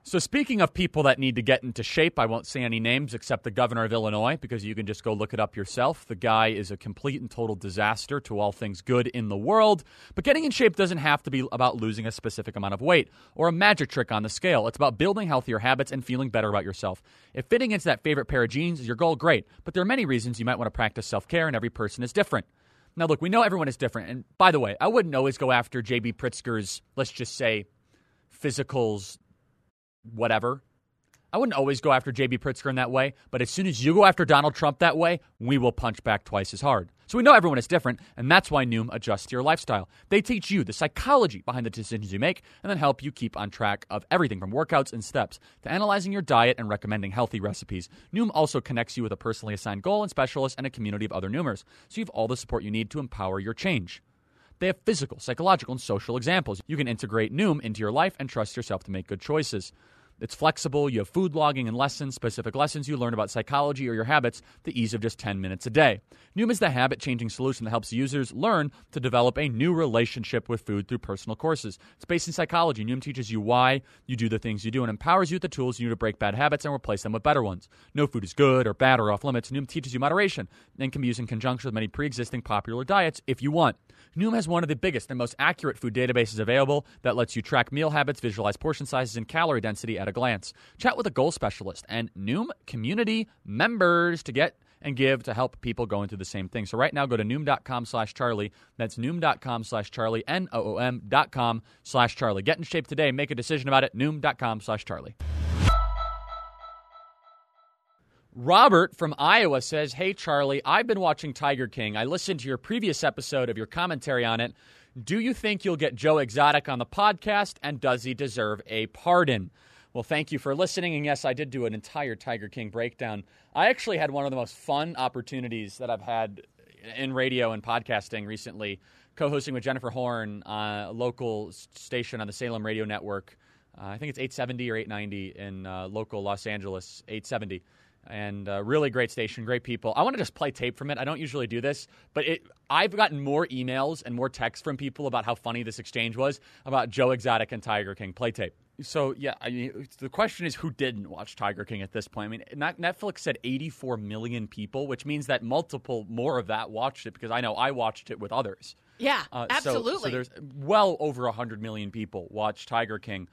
Speaker 4: So, speaking of people that need to get into shape, I won't say any names except the governor of Illinois because you can just go look it up yourself. The guy is a complete and total disaster to all things good in the world. But getting in shape doesn't have to be about losing a specific amount of weight or a magic trick on the scale. It's about building healthier habits and feeling better about yourself. If fitting into that favorite pair of jeans is your goal, great. But there are many reasons you might want to practice self care, and every person is different. Now, look, we know everyone is different. And by the way, I wouldn't always go after JB Pritzker's, let's just say, physicals, whatever. I wouldn't always go after JB Pritzker in that way, but as soon as you go after Donald Trump that way, we will punch back twice as hard. So we know everyone is different, and that's why Noom adjusts to your lifestyle. They teach you the psychology behind the decisions you make and then help you keep on track of everything from workouts and steps to analyzing your diet and recommending healthy recipes. Noom also connects you with a personally assigned goal and specialist and a community of other Noomers, so you have all the support you need to empower your change. They have physical, psychological, and social examples. You can integrate Noom into your life and trust yourself to make good choices. It's flexible. You have food logging and lessons, specific lessons you learn about psychology or your habits, the ease of just 10 minutes a day. Noom is the habit changing solution that helps users learn to develop a new relationship with food through personal courses. It's based in psychology. Noom teaches you why you do the things you do and empowers you with the tools you need to break bad habits and replace them with better ones. No food is good or bad or off limits. Noom teaches you moderation and can be used in conjunction with many pre existing popular diets if you want. Noom has one of the biggest and most accurate food databases available that lets you track meal habits, visualize portion sizes, and calorie density at a glance. Chat with a goal specialist and Noom community members to get and give to help people going through the same thing. So right now, go to noom.com slash Charlie. That's noom.com slash Charlie, N-O-O-M dot com slash Charlie. Get in shape today. Make a decision about it. noom.com slash Charlie. Robert from Iowa says, Hey, Charlie, I've been watching Tiger King. I listened to your previous episode of your commentary on it. Do you think you'll get Joe Exotic on the podcast, and does he deserve a pardon? Well, thank you for listening. And yes, I did do an entire Tiger King breakdown. I actually had one of the most fun opportunities that I've had in radio and podcasting recently, co hosting with Jennifer Horn, uh, a local station on the Salem Radio Network. Uh, I think it's 870 or 890 in uh, local Los Angeles, 870. and uh, really great station, great people. I want to just play tape from it. I don't usually do this, but it, I've gotten more emails and more texts from people about how funny this exchange was about Joe Exotic and Tiger King. Play tape. So yeah, I mean, the question is who didn't watch Tiger King at this point? I mean, Netflix said 84 million people, which means that multiple more of that watched it because I know I watched it with others.
Speaker 14: Yeah,
Speaker 4: Uh,
Speaker 14: absolutely.
Speaker 4: So, so there's well over 100 million people watch Tiger King.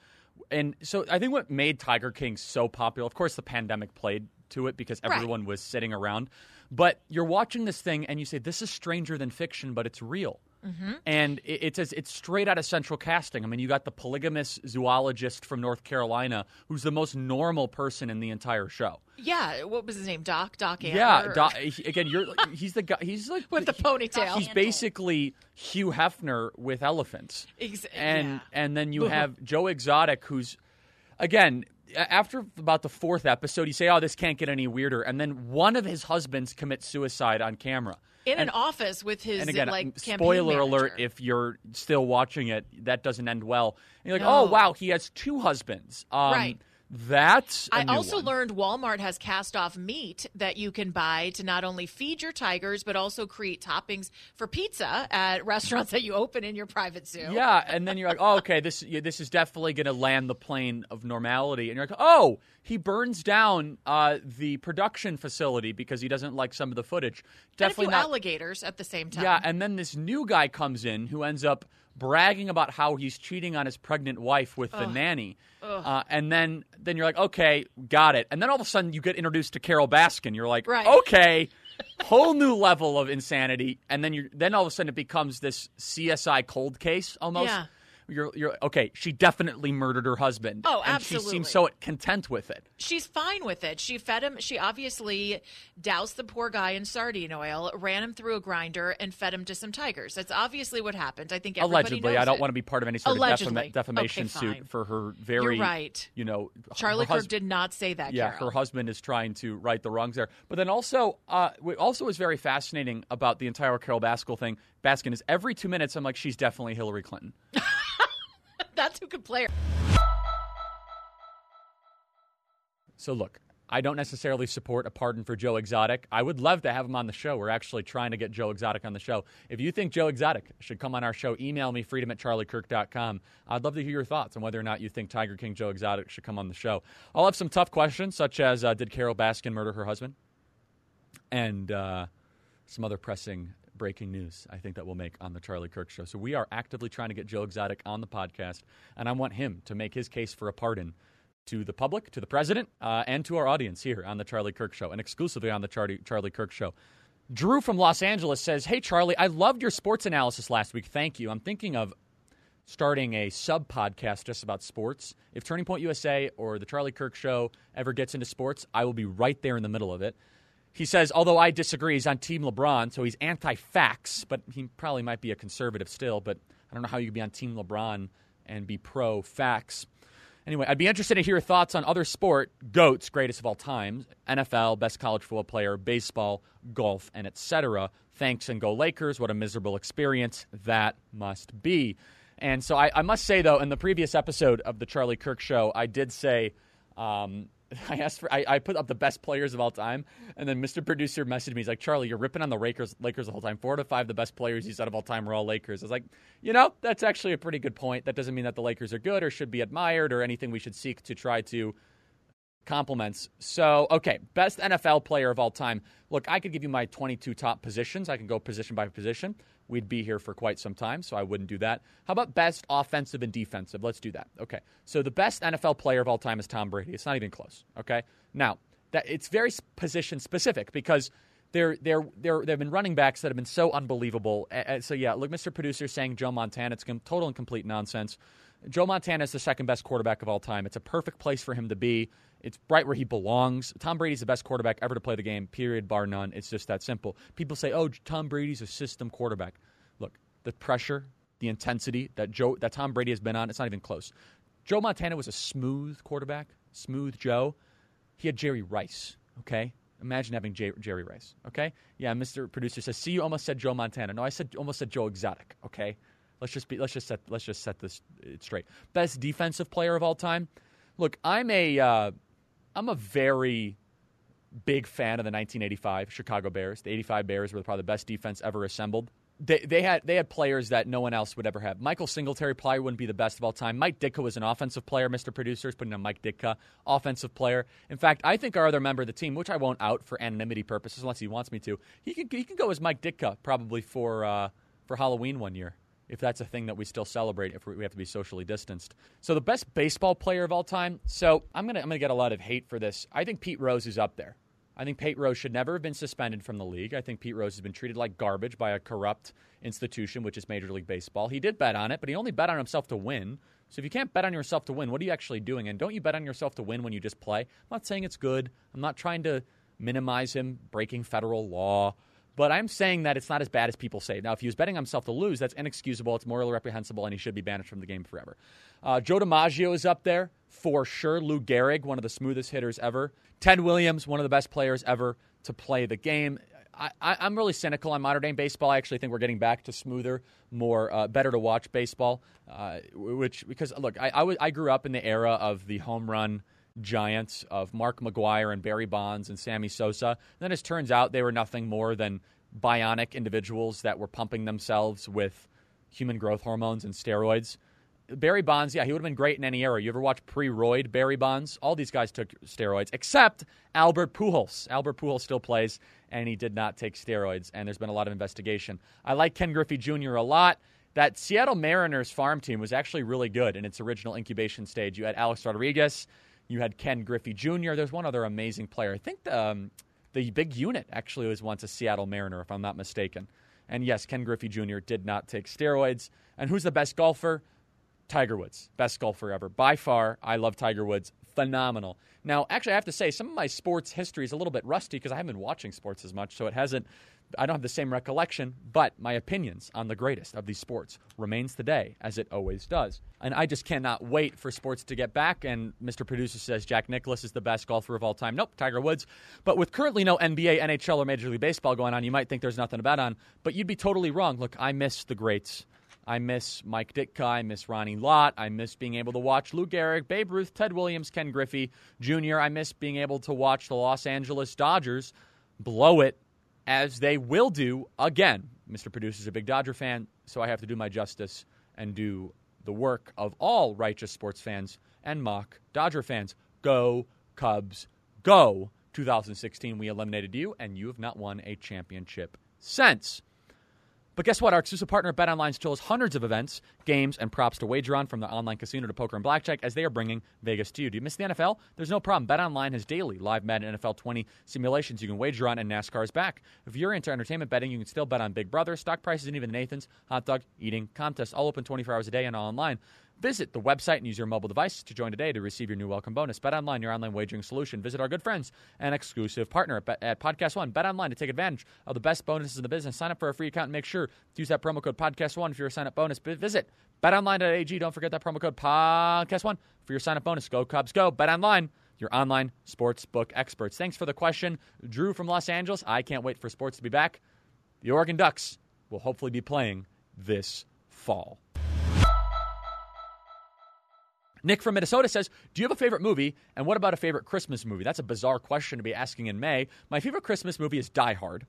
Speaker 4: And so I think what made Tiger King so popular, of course, the pandemic played to it because
Speaker 14: Right.
Speaker 4: everyone was sitting around. But you're watching this thing and you say, this is stranger than fiction, but it's real.
Speaker 14: Mhm.
Speaker 4: And it- it's as- it's straight out of central casting. I mean, you got the polygamous zoologist from North Carolina, who's the most normal person in the entire show.
Speaker 14: Yeah, what was his name? Doc. Doc. Antle,
Speaker 4: Yeah, Doc, again, you're he's the guy. He's like
Speaker 14: with the ponytail.
Speaker 4: He's basically Hugh Hefner with elephants.
Speaker 14: Ex-
Speaker 4: and
Speaker 14: yeah.
Speaker 4: and then you have Joe Exotic, who's again after about the fourth episode, you say, "Oh, this can't get any weirder," and then one of his husbands commits suicide on camera.
Speaker 14: In
Speaker 4: and,
Speaker 14: an office with his
Speaker 4: and again,
Speaker 14: like campaign
Speaker 4: spoiler alert: if you're still watching it, that doesn't end well. And you're like,
Speaker 14: No.
Speaker 4: "Oh, wow, he has two husbands." Um,
Speaker 14: Right.
Speaker 4: That's
Speaker 14: I also
Speaker 4: one.
Speaker 14: learned Walmart has cast off meat that you can buy to not only feed your tigers but also create toppings for pizza at restaurants that you open in your private zoo.
Speaker 4: Yeah, and then you're like, oh, okay, this this is definitely going to land the plane of normality, and you're like, oh, he burns down uh, the production facility because he doesn't like some of the footage. Definitely not.
Speaker 14: alligators at the same time.
Speaker 4: Yeah, and then this new guy comes in who ends up bragging about how he's cheating on his pregnant wife with the
Speaker 14: Ugh.
Speaker 4: nanny.
Speaker 14: Ugh.
Speaker 4: Uh, and then then you're like, okay, got it. And then all of a sudden you get introduced to Carole Baskin. You're like,
Speaker 14: Right.
Speaker 4: okay, whole new level of insanity. And then you then all of a sudden it becomes this CSI cold case almost.
Speaker 14: Yeah.
Speaker 4: You're, you're okay. She definitely murdered her husband.
Speaker 14: Oh, absolutely.
Speaker 4: and she seems so content with it.
Speaker 14: She's fine with it. She fed him. She obviously doused the poor guy in sardine oil, ran him through a grinder, and fed him to some tigers. That's obviously what happened. I think everybody
Speaker 4: Allegedly, I don't
Speaker 14: it.
Speaker 4: want to be part of any sort
Speaker 14: Allegedly.
Speaker 4: of defama- defamation
Speaker 14: Okay,
Speaker 4: suit for her very.
Speaker 14: You're right.
Speaker 4: You know,
Speaker 14: Charlie
Speaker 4: hus-
Speaker 14: Kirk did not say that.
Speaker 4: yeah,
Speaker 14: Carole.
Speaker 4: her husband is trying to right the wrongs there. But then also, uh, what also is very fascinating about the entire Carole Baskin thing. Baskin is every two minutes, I'm like, she's definitely Hillary Clinton.
Speaker 14: That's who could play her.
Speaker 4: So look, I don't necessarily support a pardon for Joe Exotic. I would love to have him on the show. We're actually trying to get Joe Exotic on the show. If you think Joe Exotic should come on our show, email me freedom at charliekirk.com. I'd love to hear your thoughts on whether or not you think Tiger King Joe Exotic should come on the show. I'll have some tough questions, such as uh, Did Carole Baskin murder her husband? And uh, some other pressing breaking news I think that we'll make on the Charlie Kirk show. So we are actively trying to get Joe Exotic on the podcast, and I want him to make his case for a pardon to the public, to the president, uh, and to our audience here on the Charlie Kirk show, and exclusively on the Charlie, Charlie Kirk show. Drew from Los Angeles says, Hey, Charlie, I loved your sports analysis last week. Thank you. I'm thinking of starting a sub podcast just about sports. If Turning Point USA or the Charlie Kirk show ever gets into sports, I will be right there in the middle of it. He says, although I disagree, he's on Team LeBron, so he's anti facts, but he probably might be a conservative still. But I don't know how you could be on Team LeBron and be pro facts. Anyway, I'd be interested to hear your thoughts on other sport, GOATs, greatest of all time, NFL, best college football player, baseball, golf, and etc. Thanks and go Lakers. What a miserable experience that must be. And so I, I must say, though, in the previous episode of the Charlie Kirk show, I did say, um, I asked for, I, I put up the best players of all time, and then Mr. Producer messaged me. He's like, Charlie, you're ripping on the Lakers, Lakers the whole time. Four to five, the best players you said of all time were all Lakers. I was like, you know, that's actually a pretty good point. That doesn't mean that the Lakers are good or should be admired or anything we should seek to try to compliments. So, okay, best NFL player of all time. Look, I could give you my 22 top positions. I can go position by position. We'd be here for quite some time, so I wouldn't do that. How about best offensive and defensive? Let's do that. Okay. So the best NFL player of all time is Tom Brady. It's not even close. Okay. Now, that it's very position specific because there there there there've been running backs that have been so unbelievable. So yeah, look, Mr. Producer saying Joe Montana. It's total and complete nonsense. Joe Montana is the second best quarterback of all time. It's a perfect place for him to be. It's right where he belongs. Tom Brady's the best quarterback ever to play the game, period, bar none. It's just that simple. People say, oh, Tom Brady's a system quarterback. Look, the pressure, the intensity that Joe that Tom Brady has been on, it's not even close. Joe Montana was a smooth quarterback, smooth Joe. He had Jerry Rice, okay? Imagine having J- Jerry Rice, okay? Yeah, Mr. Producer says, see, you almost said Joe Montana. No, I said almost said Joe Exotic, okay? Let's just be let's just set let's just set this straight. Best defensive player of all time. Look, I'm a uh, I'm a very big fan of the 1985 Chicago Bears. The 85 Bears were probably the best defense ever assembled. They, they had they had players that no one else would ever have. Michael Singletary probably wouldn't be the best of all time. Mike Ditka was an offensive player. Mr. Producer is putting on Mike Ditka, offensive player. In fact, I think our other member of the team, which I won't out for anonymity purposes unless he wants me to, he can he can go as Mike Ditka probably for uh, for Halloween one year if that's a thing that we still celebrate if we have to be socially distanced. So the best baseball player of all time. So I'm gonna I'm gonna get a lot of hate for this. I think Pete Rose is up there. I think Pete Rose should never have been suspended from the league. I think Pete Rose has been treated like garbage by a corrupt institution, which is Major League Baseball. He did bet on it, but he only bet on himself to win. So if you can't bet on yourself to win, what are you actually doing? And don't you bet on yourself to win when you just play? I'm not saying it's good. I'm not trying to minimize him breaking federal law. But I'm saying that it's not as bad as people say. Now, if he was betting himself to lose, that's inexcusable. It's morally reprehensible, and he should be banished from the game forever. Uh, Joe DiMaggio is up there for sure. Lou Gehrig, one of the smoothest hitters ever. Ted Williams, one of the best players ever to play the game. I, am really cynical on modern day baseball. I actually think we're getting back to smoother, more uh, better to watch baseball. Uh, which because look, I, I, w- I grew up in the era of the home run giants of Mark McGwire and Barry Bonds and Sammy Sosa. And then it turns out they were nothing more than bionic individuals that were pumping themselves with human growth hormones and steroids. Barry Bonds, yeah, he would have been great in any era. You ever watch pre-roid Barry Bonds? All these guys took steroids, except Albert Pujols. Albert Pujols still plays, and he did not take steroids. And there's been a lot of investigation. I like Ken Griffey Jr. a lot. That Seattle Mariners farm team was actually really good in its original incubation stage. You had Alex Rodriguez, you had Ken Griffey Jr. There's one other amazing player. I think the, um, the big unit actually was once a Seattle Mariner, if I'm not mistaken. And yes, Ken Griffey Jr. did not take steroids. And who's the best golfer? Tiger Woods, best golfer ever. By far, I love Tiger Woods. Phenomenal. Now, actually, I have to say, some of my sports history is a little bit rusty because I haven't been watching sports as much, so it hasn't I don't have the same recollection, but my opinions on the greatest of these sports remains today, as it always does. And I just cannot wait for sports to get back. And Mr. Producer says Jack Nicklaus is the best golfer of all time. Nope, Tiger Woods. But with currently no NBA, NHL, or Major League Baseball going on, you might think there's nothing to bet on, but you'd be totally wrong. Look, I miss the greats. I miss Mike Ditka. I miss Ronnie Lott. I miss being able to watch Lou Gehrig, Babe Ruth, Ted Williams, Ken Griffey Jr. I miss being able to watch the Los Angeles Dodgers blow it as they will do again. Mr. Producer is a big Dodger fan, so I have to do my justice and do the work of all righteous sports fans and mock Dodger fans. Go, Cubs, go. 2016, we eliminated you, and you have not won a championship since. But guess what? Our exclusive partner BetOnline still has hundreds of events, games, and props to wager on from the online casino to poker and blackjack as they are bringing Vegas to you. Do you miss the NFL? There's no problem. BetOnline has daily live Madden NFL 20 simulations you can wager on, and NASCAR is back. If you're into entertainment betting, you can still bet on Big Brother, stock prices, and even Nathan's hot dog eating contest. all open 24 hours a day and all online. Visit the website and use your mobile device to join today to receive your new welcome bonus. Bet online, your online wagering solution. Visit our good friends and exclusive partner at, at Podcast One. Bet online to take advantage of the best bonuses in the business. Sign up for a free account and make sure to use that promo code Podcast One you're a sign up bonus. Visit betonline.ag. Don't forget that promo code Podcast One for your sign up bonus. Go Cubs, go! Bet online your online sports book experts. Thanks for the question, Drew from Los Angeles. I can't wait for sports to be back. The Oregon Ducks will hopefully be playing this fall. Nick from Minnesota says, Do you have a favorite movie? And what about a favorite Christmas movie? That's a bizarre question to be asking in May. My favorite Christmas movie is Die Hard.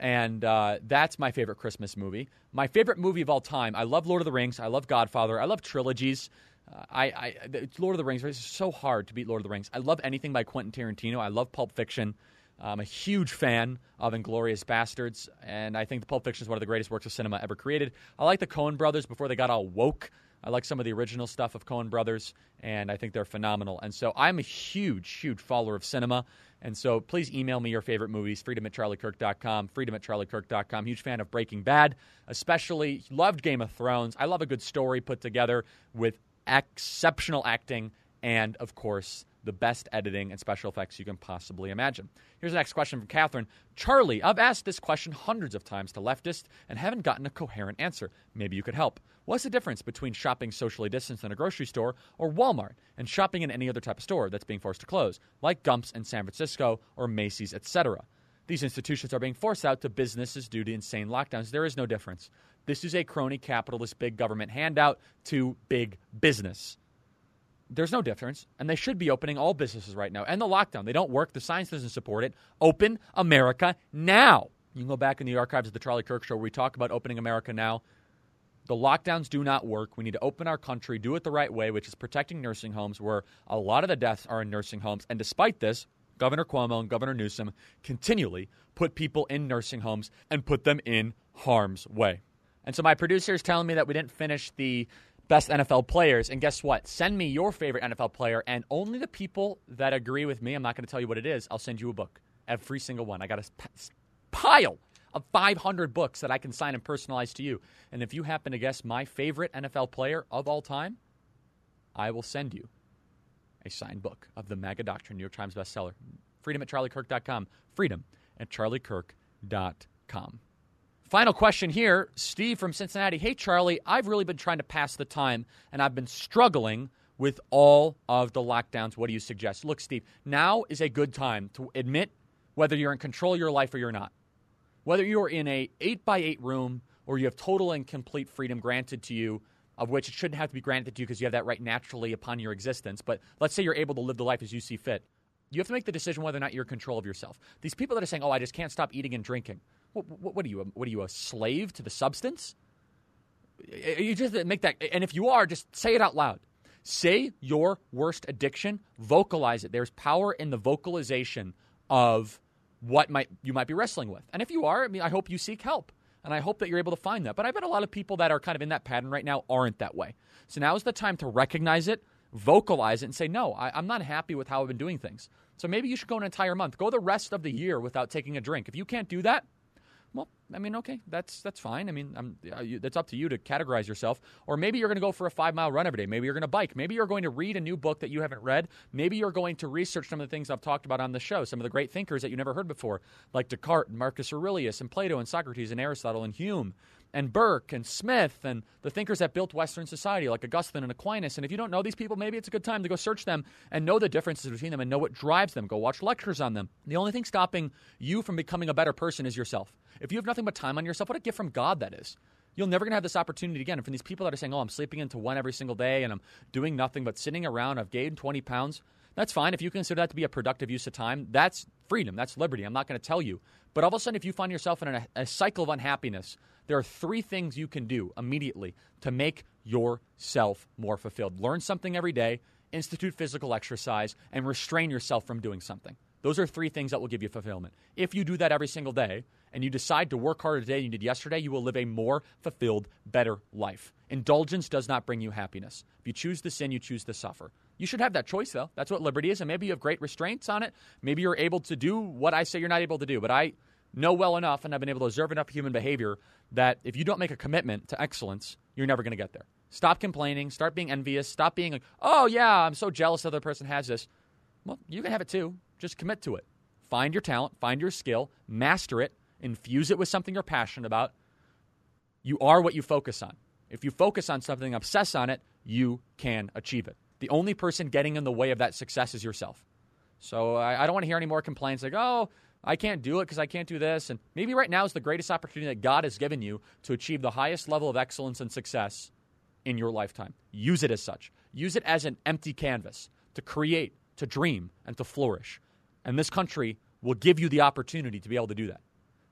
Speaker 4: And uh, that's my favorite Christmas movie. My favorite movie of all time, I love Lord of the Rings. I love Godfather. I love trilogies. Uh, I, I, Lord of the Rings. It's so hard to beat Lord of the Rings. I love anything by Quentin Tarantino. I love Pulp Fiction. I'm a huge fan of Inglourious Basterds, and I think the Pulp Fiction is one of the greatest works of cinema ever created. I like the Coen brothers before they got all woke. I like some of the original stuff of Coen Brothers, and I think they're phenomenal. And so I'm a huge, huge follower of cinema. And so please email me your favorite movies, freedom at charliekirk.com, freedom at charliekirk.com. Huge fan of Breaking Bad, especially loved Game of Thrones. I love a good story put together with exceptional acting and, of course, the best editing and special effects you can possibly imagine. Here's the next question from Catherine. Charlie, I've asked this question hundreds of times to leftists and haven't gotten a coherent answer. Maybe you could help. What's the difference between shopping socially distanced in a grocery store or Walmart and shopping in any other type of store that's being forced to close, like Gumps in San Francisco or Macy's, etc.? These institutions are being forced out to businesses due to insane lockdowns. There is no difference. This is a crony capitalist big government handout to big business. There's no difference. And they should be opening all businesses right now. And the lockdown. They don't work. The science doesn't support it. Open America now. You can go back in the archives of the Charlie Kirk Show where we talk about opening America now. The lockdowns do not work. We need to open our country, do it the right way, which is protecting nursing homes, where a lot of the deaths are in nursing homes. And despite this, Governor Cuomo and Governor Newsom continually put people in nursing homes and put them in harm's way. And so my producer is telling me that we didn't finish the best NFL players. And guess what? Send me your favorite NFL player, and only the people that agree with me, I'm not going to tell you what it is, I'll send you a book. Every single one. I got a pile of 500 books that I can sign and personalize to you. And if you happen to guess my favorite NFL player of all time, I will send you a signed book of the MAGA Doctrine, New York Times bestseller. Freedom at charliekirk.com. Freedom at charliekirk.com. Final question here. Steve from Cincinnati. Hey, Charlie, I've really been trying to pass the time, and I've been struggling with all of the lockdowns. What do you suggest? Look, Steve, now is a good time to admit whether you're in control of your life or you're not. Whether you're in a 8 by 8 room or you have total and complete freedom granted to you, of which it shouldn't have to be granted to you because you have that right naturally upon your existence. But let's say you're able to live the life as you see fit. You have to make the decision whether or not you're in control of yourself. These people that are saying, "Oh, I just can't stop eating and drinking," what, what, what are you? What are you? A slave to the substance? You just make that. And if you are, just say it out loud. Say your worst addiction. Vocalize it. There's power in the vocalization of what might you might be wrestling with. And if you are, I mean, I hope you seek help. And I hope that you're able to find that. But I bet a lot of people that are kind of in that pattern right now aren't that way. So now is the time to recognize it, vocalize it, and say, no, I, am not happy with how I've been doing things. So maybe you should go an entire month. Go the rest of the year without taking a drink. If you can't do that, well, I mean, okay, that's that's fine. I mean, uh, that's up to you to categorize yourself. Or maybe you're going to go for a five mile run every day. Maybe you're going to bike. Maybe you're going to read a new book that you haven't read. Maybe you're going to research some of the things I've talked about on the show, some of the great thinkers that you never heard before, like Descartes and Marcus Aurelius and Plato and Socrates and Aristotle and Hume and Burke and Smith and the thinkers that built Western society, like Augustine and Aquinas. And if you don't know these people, maybe it's a good time to go search them and know the differences between them and know what drives them. Go watch lectures on them. The only thing stopping you from becoming a better person is yourself. If you have nothing but time on yourself, what a gift from God that is. You're never going to have this opportunity again. And from these people that are saying, oh, I'm sleeping into one every single day and I'm doing nothing but sitting around, I've gained 20 pounds, that's fine. If you consider that to be a productive use of time, that's freedom, that's liberty. I'm not going to tell you. But all of a sudden, if you find yourself in a, a cycle of unhappiness, there are three things you can do immediately to make yourself more fulfilled. Learn something every day, institute physical exercise, and restrain yourself from doing something. Those are three things that will give you fulfillment. If you do that every single day and you decide to work harder today than you did yesterday, you will live a more fulfilled, better life. Indulgence does not bring you happiness. If you choose to sin, you choose to suffer. You should have that choice, though. That's what liberty is. And maybe you have great restraints on it. Maybe you're able to do what I say you're not able to do. But I know well enough and I've been able to observe enough human behavior that if you don't make a commitment to excellence, you're never going to get there. Stop complaining. Start being envious. Stop being like, oh, yeah, I'm so jealous the other person has this. Well, you can have it too. Just commit to it. Find your talent, find your skill, master it, infuse it with something you're passionate about. You are what you focus on. If you focus on something, obsess on it, you can achieve it. The only person getting in the way of that success is yourself. So I, I don't want to hear any more complaints like, oh, I can't do it because I can't do this. And maybe right now is the greatest opportunity that God has given you to achieve the highest level of excellence and success in your lifetime. Use it as such. Use it as an empty canvas to create, to dream, and to flourish. And this country will give you the opportunity to be able to do that.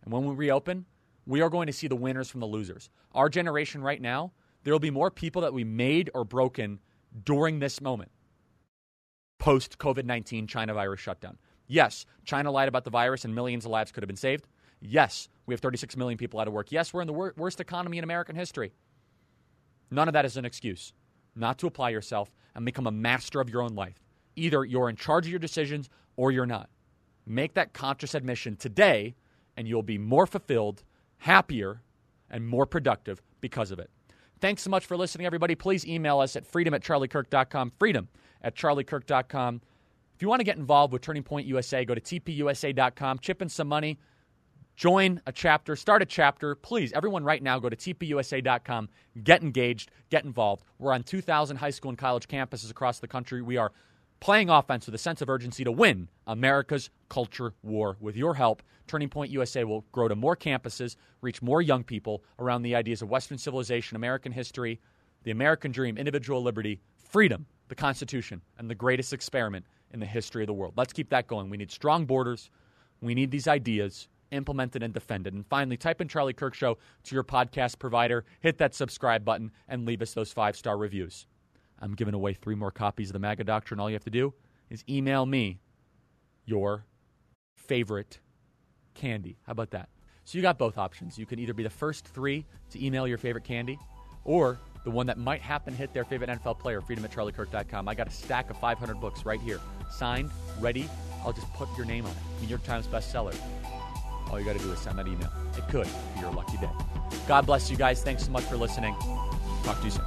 Speaker 4: And when we reopen, we are going to see the winners from the losers. Our generation right now, there will be more people that we made or broken during this moment post COVID 19 China virus shutdown. Yes, China lied about the virus and millions of lives could have been saved. Yes, we have 36 million people out of work. Yes, we're in the wor- worst economy in American history. None of that is an excuse not to apply yourself and become a master of your own life. Either you're in charge of your decisions or you're not. Make that conscious admission today, and you'll be more fulfilled, happier, and more productive because of it. Thanks so much for listening, everybody. Please email us at freedom at charliekirk.com. Freedom at charliekirk.com. If you want to get involved with Turning Point USA, go to tpusa.com, chip in some money, join a chapter, start a chapter. Please, everyone right now, go to tpusa.com, get engaged, get involved. We're on 2,000 high school and college campuses across the country. We are playing offense with a sense of urgency to win America's culture war. With your help, Turning Point USA will grow to more campuses, reach more young people around the ideas of Western civilization, American history, the American dream, individual liberty, freedom, the Constitution and the greatest experiment in the history of the world. Let's keep that going. We need strong borders. We need these ideas implemented and defended. And finally, type in Charlie Kirk Show to your podcast provider, hit that subscribe button, and leave us those five star reviews. I'm giving away three more copies of the MAGA Doctrine. All you have to do is email me your favorite candy. How about that? So you got both options. You can either be the first three to email your favorite candy, or the one that might happen hit their favorite NFL player, freedom at charliekirk.com. I got a stack of 500 books right here, signed, ready. I'll just put your name on it. New York Times bestseller. All you got to do is send that email. It could be your lucky day. God bless you guys. Thanks so much for listening. Talk to you soon.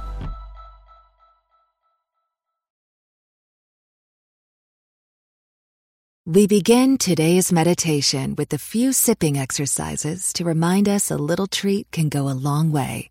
Speaker 2: We begin today's meditation with a few sipping exercises to remind us a little treat can go a long way.